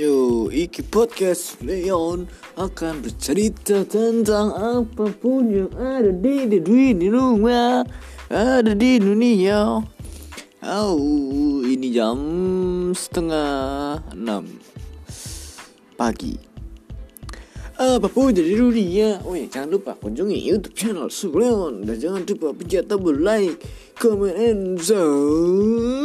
Yo, Iki Podcast Leon akan bercerita tentang apa pun yang ada di di dunia, ada di dunia. Oh, ini jam setengah enam pagi. Apa pun dari dunia, oh ya jangan lupa kunjungi YouTube channel Suleon dan jangan lupa pencet tombol like, comment, and subscribe.